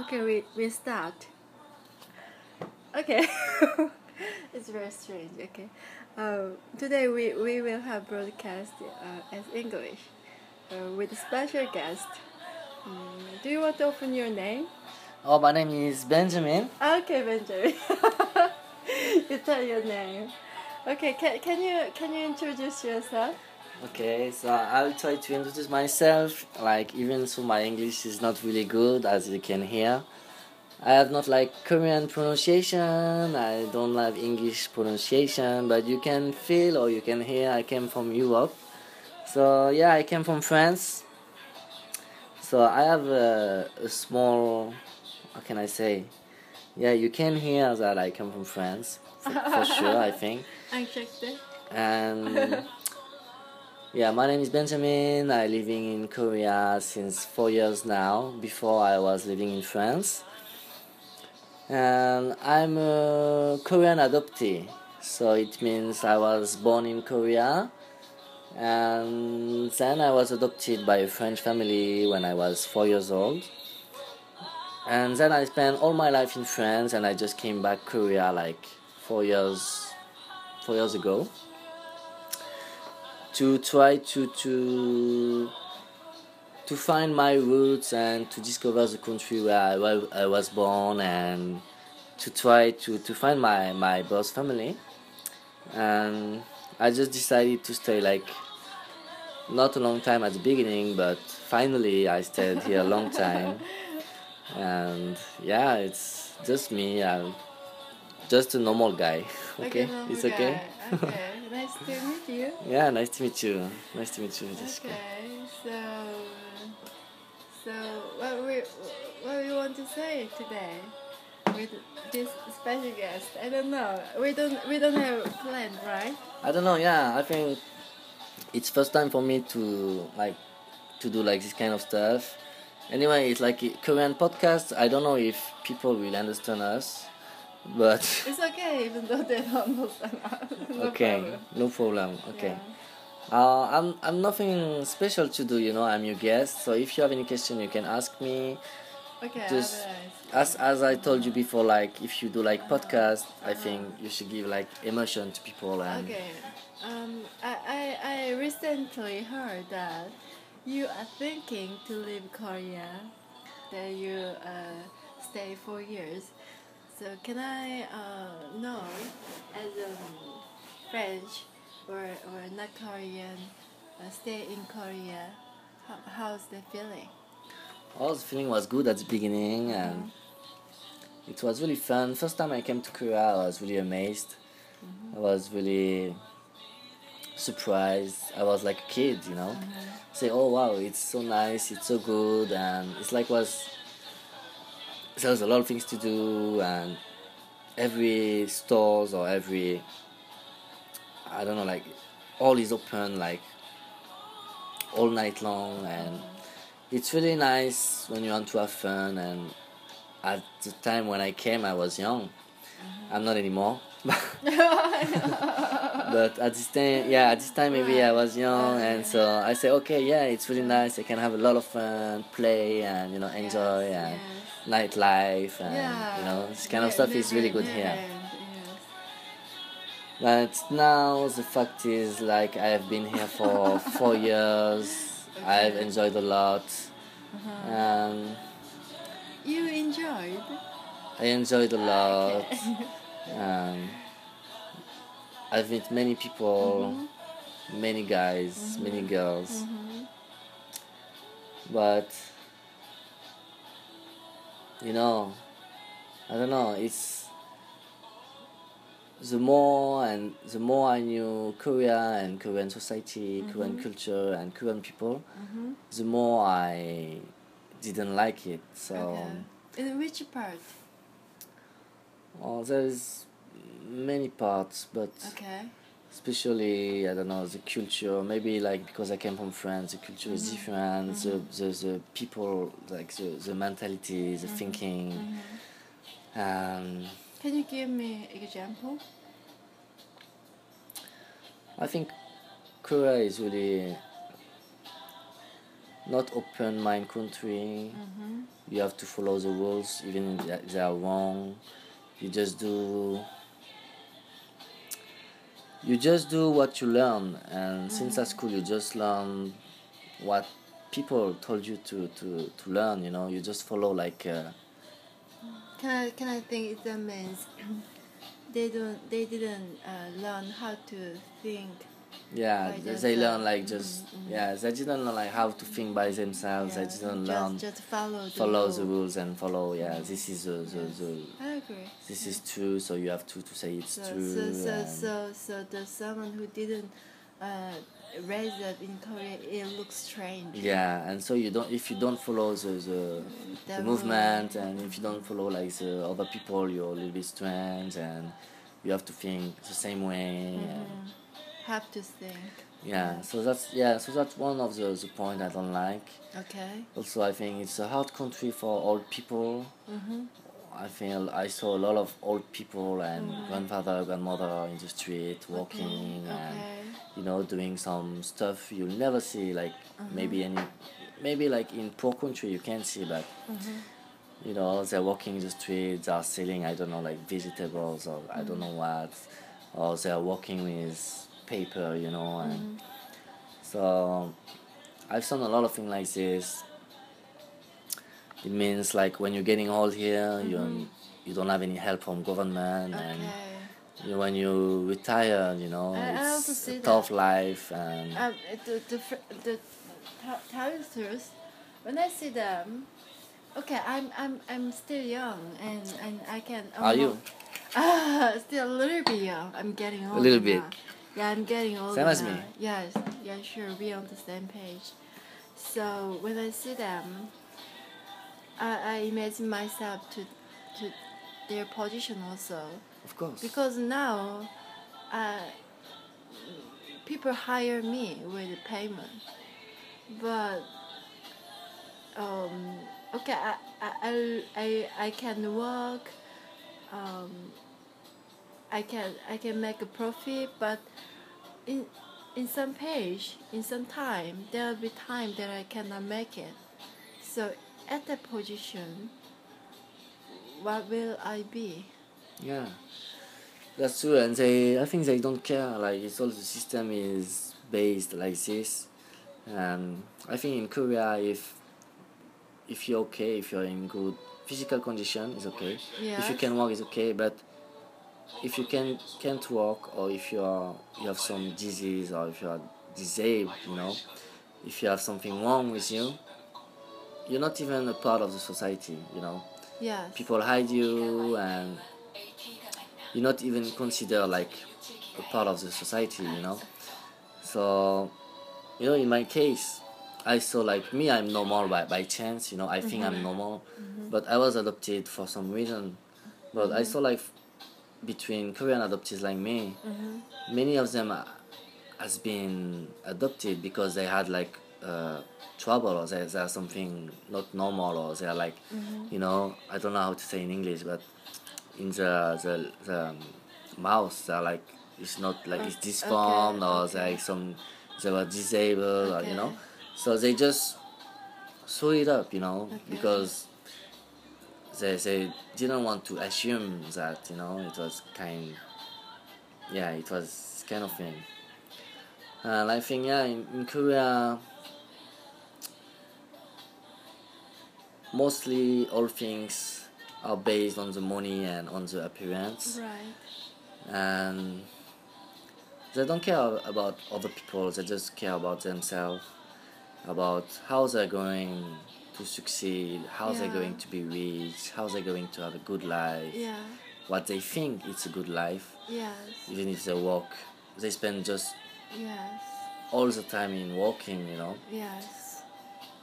Okay, we, we start. Okay. it's very strange. Okay. Uh, today we, we will have broadcast uh, as English uh, with a special guest. Mm, do you want to open your name? Oh, my name is Benjamin. Okay, Benjamin. you tell your name. Okay, can, can you can you introduce yourself? Okay, so I'll try to introduce myself. Like, even so, my English is not really good, as you can hear. I have not like Korean pronunciation. I don't have English pronunciation, but you can feel or you can hear. I came from Europe, so yeah, I came from France. So I have a, a small, how can I say? Yeah, you can hear that I come from France for, for sure. I think. Accepted. And yeah, my name is Benjamin. I living in Korea since four years now. Before I was living in France, and I'm a Korean adoptee. So it means I was born in Korea, and then I was adopted by a French family when I was four years old. And then I spent all my life in France, and I just came back Korea like four years, four years ago to try to to to find my roots and to discover the country where I, where I was born and to try to, to find my, my birth family. And I just decided to stay like not a long time at the beginning but finally I stayed here a long time. And yeah it's just me. I'm just a normal guy. Okay, it's okay. Okay, nice to meet you. yeah nice to meet you nice to meet you Jessica Okay, so so what we what we want to say today with this special guest? I don't know. We don't we don't have a plan, right? I don't know. Yeah, I think it's first time for me to like to do like this kind of stuff. Anyway, it's like a Korean podcast. I don't know if people will understand us, but It's okay, even though they don't understand us. No okay, problem. no problem. Okay. Yeah. Uh, I'm I'm nothing special to do. You know, I'm your guest. So if you have any question, you can ask me. Okay, Just as as I told you before, like if you do like podcast, I think you should give like emotion to people and Okay. Um, I, I, I recently heard that you are thinking to leave Korea, that you uh, stay for years. So can I uh, know, as a French or, or not Korean, uh, stay in Korea, how, how's the feeling? all the feeling was good at the beginning and it was really fun. First time i came to korea i was really amazed. I was really surprised. I was like a kid you know? Say oh wow it's so nice it's so good and it's like was there's a lot of things to do and every stores or every i don't know like all is open like all night long and it's really nice when you want to have fun and at the time when i came i was young. Mm-hmm. I'm not anymore. But at this time yeah at this time maybe i was young and so i say okay yeah it's really nice. I can have a lot of fun play and you know enjoy Yes, and yes. Nightlife and Yeah. you know this kind of stuff is really good here but now the fact is like i have been here for four years i've enjoyed a lot Uh-huh. and You enjoyed? I enjoyed a lot. Okay. Um, I've met many people, Mm-hmm. many guys, many girls, Mhm. but you know, I don't know. It's the more and the more I knew Korea and Korean society, Korean culture, and Korean people, Mhm. the more I didn't like it. So. Okay. In which part? Well, there's many parts, but Okay. Especially I don't know the culture. Maybe like because I came from France, the culture is different. The, the the people like the the mentality, the thinking. Um, Can you give me example? I think Korea is really not open mind country. Mm-hmm. You have to follow the rules, even if they- they are wrong. You just do. You just do what you learn, and since at school you just learn what people told you to, to, to learn. You know, you just follow like. Uh, Can I can I think that means they don't they didn't uh, learn how to think. Yeah, they- learn like just Mhm, mhm. yeah. They didn't learn like how to think by themselves. Yeah, They didn't just, learn just follow the follow rule. the rules and follow. Yeah, this is the the, the I agree. this is true. So you have to to say it's So true. so so so so the someone who didn't uh, raise up in Korea, it looks strange. yeah, and so you don't if you don't follow the the, The the movement and if you don't follow like the other people, you're a little bit strange and you have to think the same way. and- Mhm. Have to think. yeah, so that's yeah, so that's one of the the point I don't like. Okay. Also, I think it's a hard country for old people. Mhm. I feel I saw a lot of old people and grandfather, grandmother in the street walking and Okay. you know doing some stuff you'll never see like maybe any maybe like in poor country you can see but Mhm. you know they're walking the street they're selling I don't know like vegetables or I don't know what or they're walking with paper you know and so I've seen a lot of things like this it means like when you're getting old here you you don't have any help from government and you, when you retire, you know, I- it's a that. tough life, and Um, the the the tell, tell you the truth, when I see them, okay, I'm I'm I'm still young and and I can. Are you? Ah, still a little bit young. I'm getting old. A little bit. now. Yeah, I'm getting older. Same as now. me. Yes, yeah, sure. We're on the same page. So when I see them, I, I imagine myself to to their position also Of course. because now uh, people hire me with payment but um, okay I, I, I, I, I can work um, I can I can make a profit but in in some page in some time there will be time that I cannot make it so at that position what will I be Yeah, that's true, and they, I think they don't care. Like it's all the system is based like this, and I think in Korea, if if you're okay, if you're in good physical condition, it's okay. If you can walk, it's okay. But if you can can't walk, or if you are you have some disease, or if you are disabled, you know, if you have something wrong with you, you're not even a part of the society. You know. Yes. people hide you and you're not even considered like a part of the society you know. So you know in my case i saw like me i'm normal by, by chance you know i think i'm mm-hmm. normal. Mm-hmm. But i was adopted for some reason. But i mm-hmm. saw like between korean adoptees like me Mm-hmm. many of them uh, has been adopted because they had like uh, trouble or there, there's something not normal or they're like Mm-hmm. you know I don't know how to say in English but in the the, the mouth they're like it's not like it's Okay, disformed or they're like some they were disabled or you know so they just sew it up you know Okay. because they, they didn't want to assume that you know it was kind yeah it was kind of thing uh, and I think yeah in, in Korea mostly all things are based on the money and on the appearance Right. and they don't care about other people they just care about themselves about how they're going to succeed how they're going to be rich how they're going to have a good life Yeah. what they think it's a good life Yes. even if they work they spend just Yes. all the time in working you know Yes.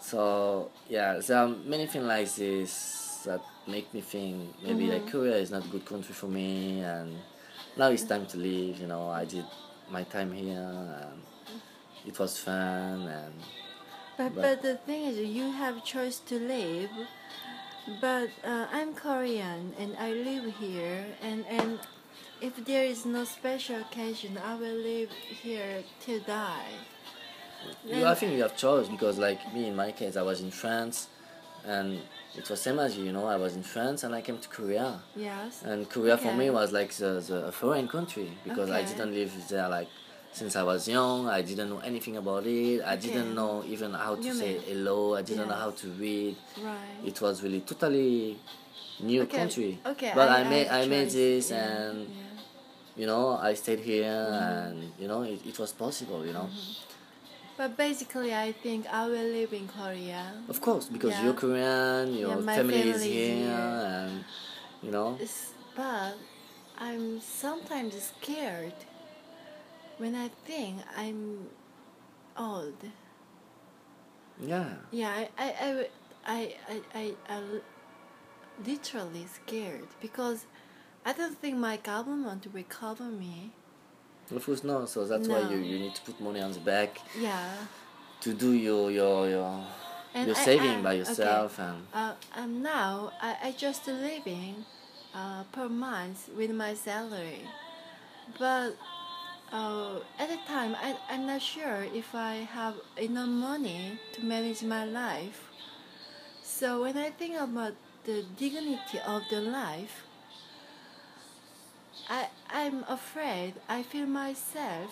so yeah there are many things like this that make me think maybe like Mhm. korea is not a good country for me and now it's time to leave you know i did my time here and it was fun and But, But- but the thing is, you have choice to live. But uh, I'm Korean and I live here, and and if there is no special occasion, I will live here till die. You, I think you have choice because, like me, in my case, I was in France, and it was same as you. You know, I was in France and I came to Korea, Yes. and Korea for me was like the, the a foreign country because I didn't live there like since I was young. I didn't know anything about it. I Okay. didn't know even how to You say mean- hello. I didn't know how to read. Right. It was really totally new okay. country. Okay. But I, I, made I made this Yeah, and yeah. you know I stayed here Mm-hmm. and you know it, it was possible. You know. But basically, I think I will live in Korea. Of course, because Yeah. you're Korean, your family, is family is here, here. and you know. It's, but I'm sometimes scared when I think I'm old. Yeah, Yeah, I, I, I, I, I, I, literally scared because I don't think my government will cover me. of course no. So that's why you, you need to put money on the back Yeah. to do your your your And your I- saving I- by okay. yourself and Uh, and now I, I just living uh, per month with my salary. But uh, at the time, I, I'm not sure if I have enough money to manage my life. So when I think about the dignity of the life, I, I'm afraid I feel myself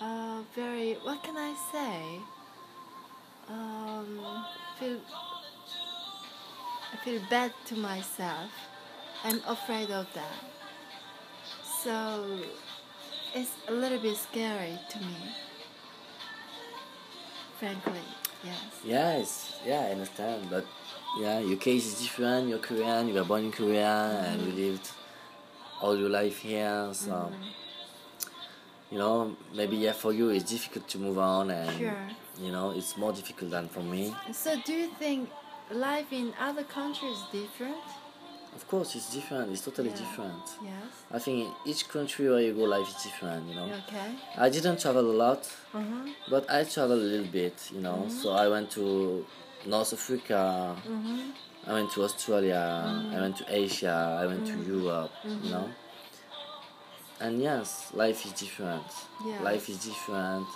uh, very, what can I say? Um, feel I feel bad to myself. I'm afraid of that. So it's a little bit scary to me. Frankly, yes. yes, yeah, I understand. But yeah, your case is different. You're Korean. You were born in Korea and Mm-hmm. you lived all your life here. So you know, maybe yeah, for you it's difficult to move on, and Sure. you know, it's more difficult than for me. So do you think life in other countries is different? Of course, it's different. It's totally Yeah. different. Yes. I think each country where you go, life is different. You know. Okay. I didn't travel a lot, Mm-hmm. but I traveled a little bit. You know. So I went to North Africa. Mm-hmm. I went to Australia. I went to Asia. I went to Europe. You know. And yes, life is different. Yeah. Life is different.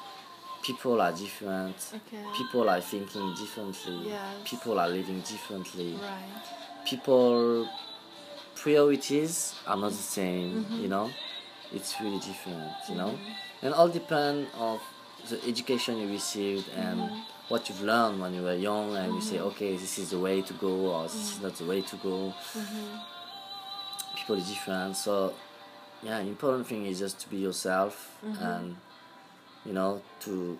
People are different. Okay. People are thinking differently. Yes. People are living differently. Right. People priorities are not the same. Mm-hmm. You know, it's really different. You know, and all depend of the education you received and Mm-hmm. what you've learned when you were young, and you say, okay, this is the way to go, or this Mm-hmm. is not the way to go. People are different, so yeah, important thing is just to be yourself Mm-hmm. and you know to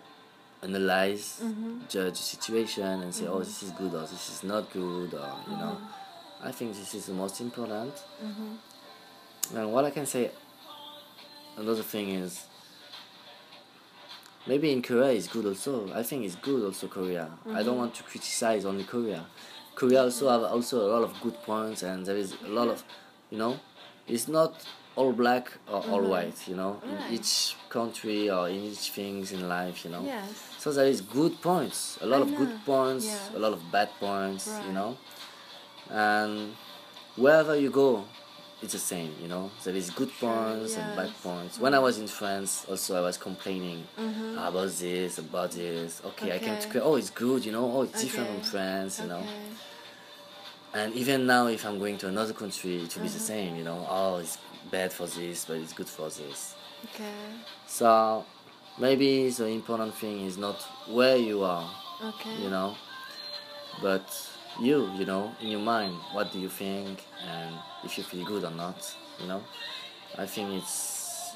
analyze, Mm-hmm. judge the situation, and say, oh, this is good or this is not good, or you know. Mm-hmm. I think this is the most important. And what I can say, another thing is, maybe in Korea is good also. I think it's good also Korea. I don't want to criticize only Korea. Korea also have also a lot of good points, and there is a lot of, you know, it's not all black or all white. You know, Right. in each country or in each things in life. You know. Yes. So there is good points, a lot I of good points, a lot of bad points, you know. And wherever you go, it's the same, you know. There is good points and bad yes. Mm-hmm. points. When I was in France, also I was complaining about this, about this. Okay, I came to Okay. Korea. Oh, it's good, you know. Oh, it's different Okay. from France, you know. And even now, if I'm going to another country, it will be the Mm-hmm. same, you know. Oh, it's bad for this, but it's good for this. Okay. So maybe the important thing is not where you are, Okay. you know, but you, you know, in your mind, what do you think, and if you feel good or not, you know. I think it's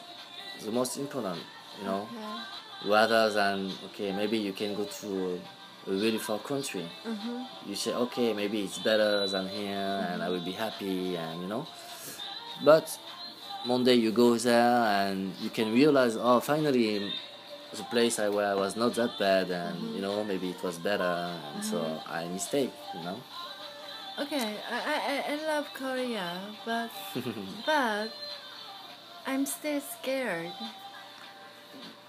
the most important, you know, Okay. rather than okay, maybe you can go to a really far country. Mhm. You say okay, maybe it's better than here, and I will be happy, and you know, but one day you go there and you can realize, oh, finally, the place I where I was not that bad, and you know, maybe it was better, and so I mistake, you know. Okay, I, I, I- I love Korea, but but I'm still scared.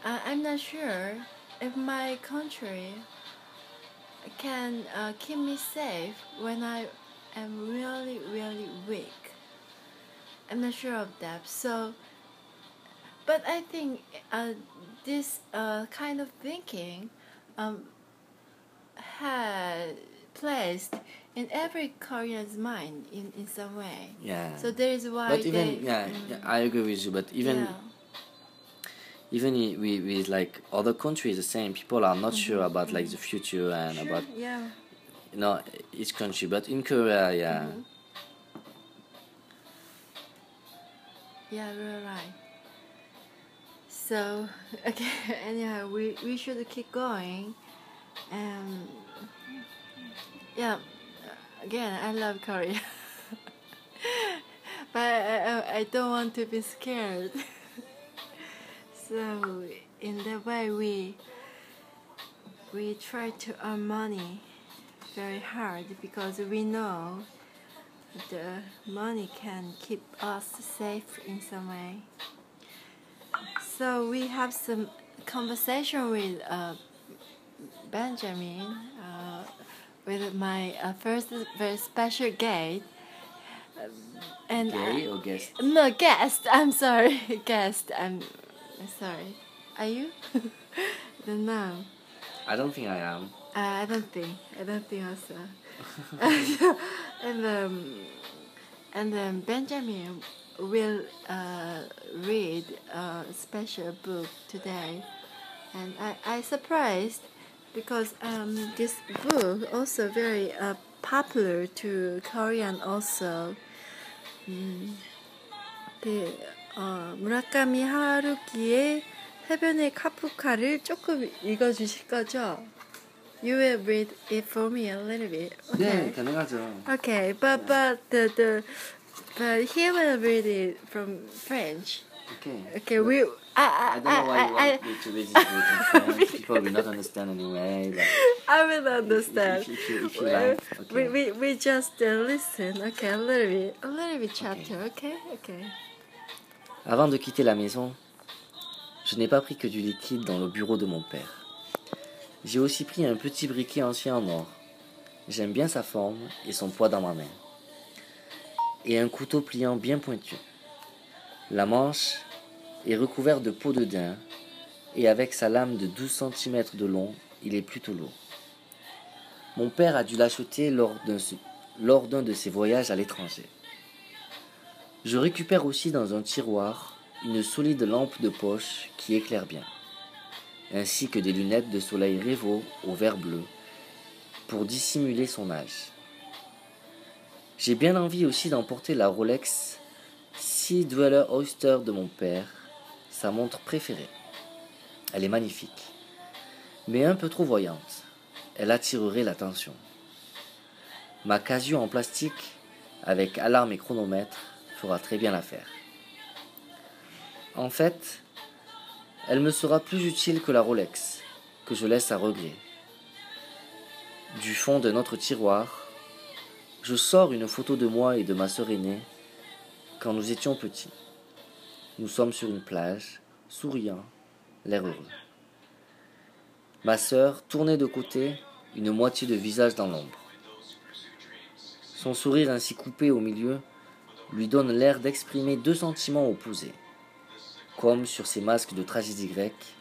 I, I'm not sure if my country can uh, keep me safe when I am really really weak. I'm not sure of that. So but I think uh, this uh, kind of thinking um, had placed in every Korean's mind in, in some way. Yeah. So there is why but they. even yeah, mm, yeah, I agree with you. But even yeah. even with, with like other countries, the same people are not sure about like the future and Sure, about yeah. you know each country. But in Korea, yeah, Mhm. Yeah, you're right. So, okay, anyhow, we, we should keep going. Um, yeah, again, I love Korea. but I, I, I don't want to be scared. so, in that way, we, we try to earn money very hard because we know the money can keep us safe in some way. So we have some conversation with uh, Benjamin, uh, with my uh, first very special guest, Um, and gay or guest. no guest. I'm sorry, guest. I'm sorry. Are you? don't know. I don't think I am. Uh, I don't think. I don't think also. and um, and then Benjamin will uh, read a special book today, and I I surprised because um, this book also very uh, popular to Korean also. 음, 그 어, 무라카미 하루키의 해변의 카프카를 조금 읽어주실 거죠? You will read it for me a little bit. 네, Okay. 가능하죠. Okay, but but the the but he will read it from French. Okay. Okay, we I I I don't know why you I, want me to read book in French. People will not understand anyway. But I, will understand. If, if, you, if you Well, like, We, okay. we, we just uh, listen, okay, a little bit, a little bit chapter, okay, okay. Avant de quitter la maison, je n'ai pas pris que du liquide dans le bureau de mon père. J'ai aussi pris un petit briquet ancien en or. J'aime bien sa forme et son poids dans ma main. Et un couteau pliant bien pointu. La manche est recouverte de peau de daim et avec sa lame de 12 cm de long, il est plutôt lourd. Mon père a dû l'acheter lors d'un de ses voyages à l'étranger. Je récupère aussi dans un tiroir une solide lampe de poche qui éclaire bien, ainsi que des lunettes de soleil Revo au vert bleu pour dissimuler son âge. J'ai bien envie aussi d'emporter la Rolex Sea Dweller Oyster de mon père, sa montre préférée. Elle est magnifique, mais un peu trop voyante. Elle attirerait l'attention. Ma Casio en plastique avec alarme et chronomètre fera très bien l'affaire. En fait, elle me sera plus utile que la Rolex, que je laisse à regret. Du fond de notre tiroir, je sors une photo de moi et de ma sœur aînée quand nous étions petits. Nous sommes sur une plage, souriant, l'air heureux. Ma sœur tournait de côté, une moitié de visage dans l'ombre. Son sourire ainsi coupé au milieu lui donne l'air d'exprimer deux sentiments opposés, comme sur ces masques de tragédie grecque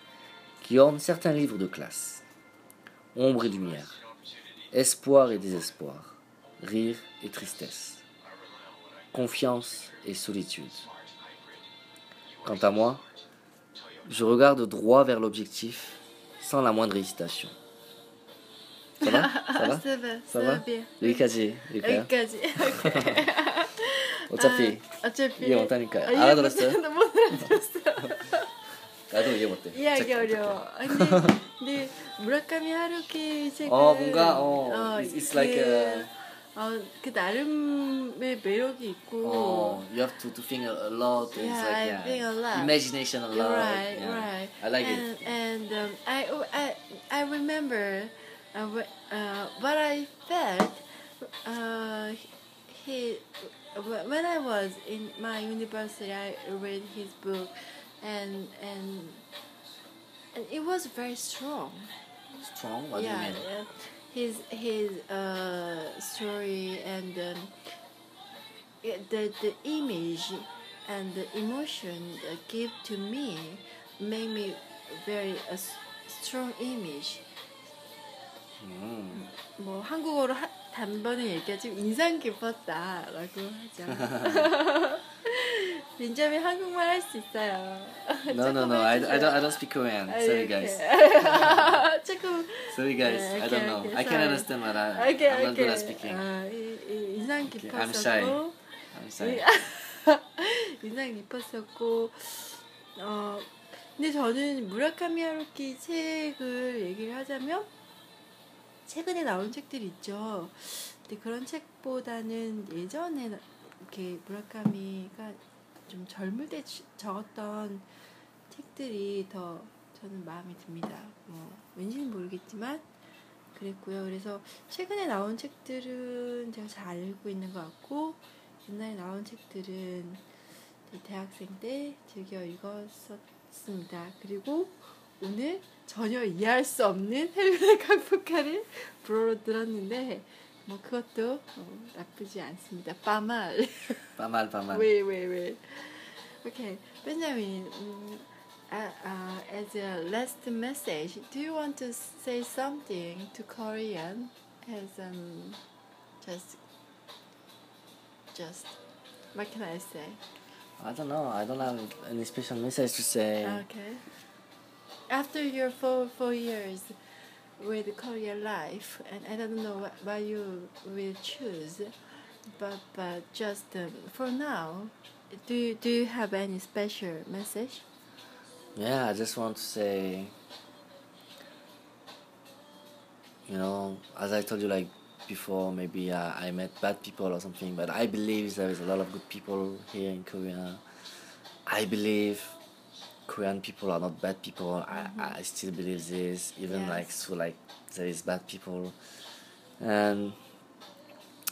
qui ornent certains livres de classe. Ombre et lumière, espoir et désespoir, rire et tristesse, confiance et solitude. Quant à moi, je regarde droit vers l'objectif sans la moindre hésitation. Ça va Ça va ça va, ça va bien. 여기까지 일까요? 여기까지. 어차피 어차피 이해 못하니까 아, 이해 알아들었어요? 못- 못 알아들었어. 나도 이해 못해. 이해하기 어려워. 근데, 근데 무라카미 하루키 책은 어, 뭔가, 어, it's- it's like a- 어, 그 나름의 매력이 있고 Oh, you have to, to think a, a lot. It's Yeah, like, I yeah, think a lot. Imagination a lot. You're right, yeah. right. I like and, it. And um, I, I, I remember uh, wh- uh, what I felt. Uh, he, wh- when I was in my university, I read his book, and and and it was very strong. Strong. What yeah, do you mean? uh, his his uh, story and um, yeah, the the image and the emotion uh, give to me made me very a s- strong image. 음. 뭐 한국어로 하, 단번에 얘기하자면 인상 깊었다라고 하죠. 민점이 한국말 할 수 있어요. No, no, no. I, I don't. I don't speak Korean. 아, Sorry, guys. 조금 Sorry, guys. 네, I don't know. 오케이, I can understand, but I, 오케이 I'm not good 오케이. at speaking. 아, 이, 이, 인상 Okay, I'm shy. 깊었었고 I'm sorry. 인상 깊었었고 어 근데 저는 무라카미 하루키 책을 얘기를 하자면 최근에 나온 책들이 있죠. 근데 그런 책보다는 예전에 나- 이렇게 무라카미가 좀 젊을 때 지- 적었던 책들이 더 저는 마음에 듭니다. 뭐 왠지는 모르겠지만 그랬고요. 그래서 최근에 나온 책들은 제가 잘 알고 있는 것 같고 옛날에 나온 책들은 대학생 때 즐겨 읽었었습니다. 그리고 오늘 전혀 이해할 수 없는 헬멧 강폭카를 불어로 들었는데 뭐 그것도 어, 나쁘지 않습니다. 빠말. Pamal, pamal. 왜, 왜, 왜. Okay, Benjamin, mm, uh, uh, as a last message, do you want to say something to Korean as um, just, just, what can I say? I don't know. I don't have any special message to say. Okay. After your four four years with Korean life, and I don't know what you will choose, but but just um, for now, do you, do you have any special message? Yeah, I just want to say, you know, as I told you like before, maybe uh, I met bad people or something, but I believe there is a lot of good people here in Korea. I believe Korean people are not bad people. I, mm-hmm. I still believe this, even Yes. like so like there is bad people, and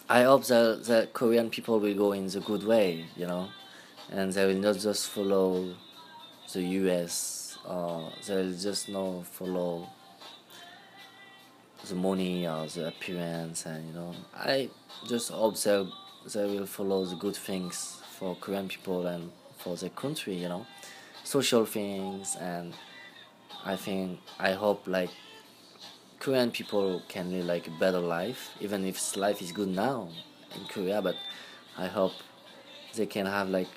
I hope that that Korean people will go in the good way, you know, and they will not just follow the US or they'll just not follow the money or the appearance and you know? I just hope they, they will follow the good things for Korean people and for the country you know social things and I think I hope like Korean people can live like a better life even if life is good now in Korea but I hope they can have like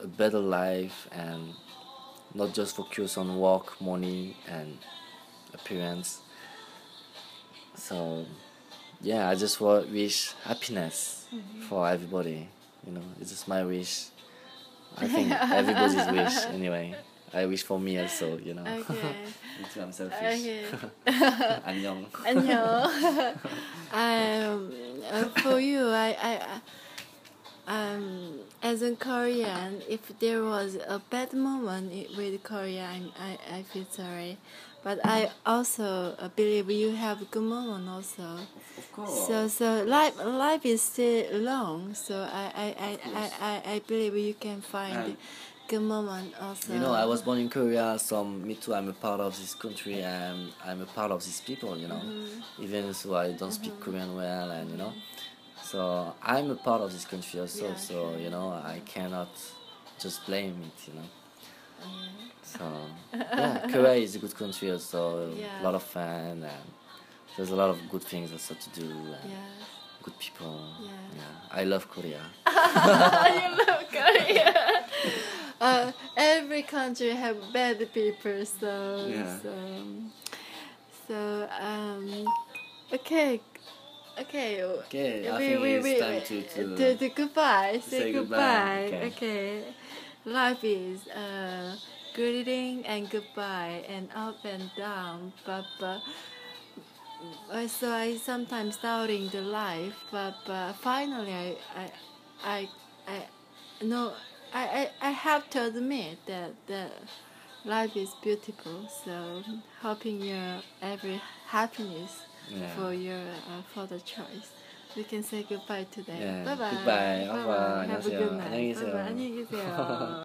a better life and not just focus on work, money, and appearance. So, yeah, I just wish happiness mm-hmm. for everybody. You know, it's just my wish. I think everybody's wish anyway. I wish for me also. You know. Okay. Me too, I'm selfish. Okay. 안녕. 안녕. um, uh, for you, I, I, I- um, as a Korean, if there was a bad moment with Korea, I'm, I, I feel sorry. But I also believe you have good moment also. Of course. So so life life is still long. So I I, I, I, I, I believe you can find good moment also. You know, I was born in Korea, so me too. I'm a part of this country, and I'm a part of these people. You know, even so I don't speak Korean well, and you know, so I'm a part of this country also. Yeah, so you know, I cannot just blame it. You know, Yeah. so yeah, Korea is a good country also. Yeah. A lot of fun, and there's a lot of good things also to do. And Yeah. Good people. Yeah. I love Korea. you love Korea. Uh, every country have bad people, so Yeah. so so um, okay, okay. Okay, I we, think we, it's we, time to to. to, to goodbye. Say, say goodbye. goodbye, Okay. Life is uh, greeting and goodbye and up and down, but. but so I sometimes doubting the life, but, but finally I I I I no I, I, I have to admit that that life is beautiful. So hoping your every happiness Yeah. for your uh, further choice. We can say goodbye today. Yeah, Bye bye. goodbye. Au revoir. Have a good 안녕하세요. night. 안녕히 계세요. Bye-bye. 안녕히 계세요.